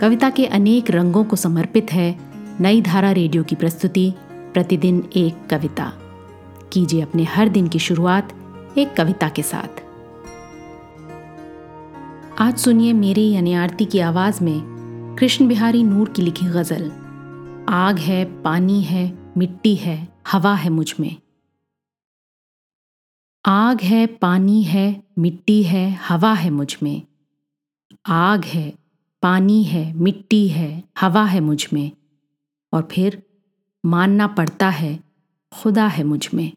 कविता के अनेक रंगों को समर्पित है नई धारा रेडियो की प्रस्तुति, प्रतिदिन एक कविता। कीजिए अपने हर दिन की शुरुआत एक कविता के साथ। आज सुनिए मेरी यानी आरती की आवाज़ में कृष्ण बिहारी नूर की लिखी गज़ल। आग है, पानी है, मिट्टी है, हवा है मुझमें। आग है, पानी है, मिट्टी है, हवा है मुझमें। आग है पानी है, मिट्टी है, हवा है मुझमें। और फिर मानना पड़ता है, खुदा है मुझमें।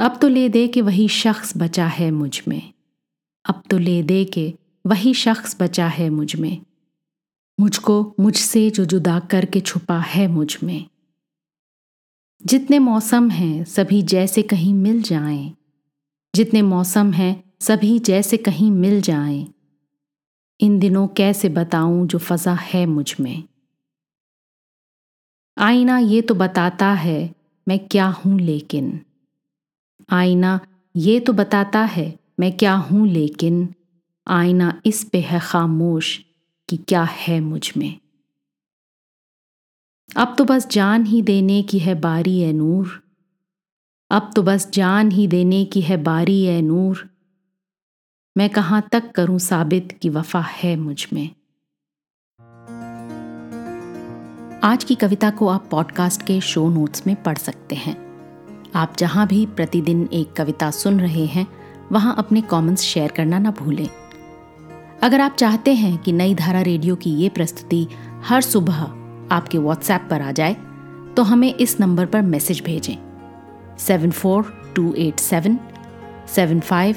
अब तो ले दे के वही शख्स बचा है मुझमें। अब तो ले दे के वही शख्स बचा है मुझमें। मुझको मुझसे जो जुदा करके छुपा है मुझमें। जितने मौसम हैं, सभी जैसे कहीं मिल जाएँ। जितने मौसम हैं, सभी जैसे कहीं मिल जाएँ। इन दिनों कैसे बताऊँ जो फजा है मुझमें? आईना ये तो बताता है, मैं क्या हूँ लेकिन। आईना ये तो बताता है, मैं क्या हूँ लेकिन। आईना इस पे है खामोश कि क्या है मुझमें। अब तो बस जान ही देने की है बारी ए नूर। अब तो बस जान ही देने की है बारी ए नूर। मैं कहाँ तक करूँ साबित कि वफा है मुझमें? आज की कविता को आप पॉडकास्ट के शो नोट्स में पढ़ सकते हैं। आप जहाँ भी प्रतिदिन एक कविता सुन रहे हैं, वहाँ अपने कमेंट्स शेयर करना ना भूलें। अगर आप चाहते हैं कि नई धारा रेडियो की ये प्रस्तुति हर सुबह आपके व्हाट्सएप पर आ जाए तो हमें इस नंबर पर मैसेज भेजें। Seven four two eight seven seven five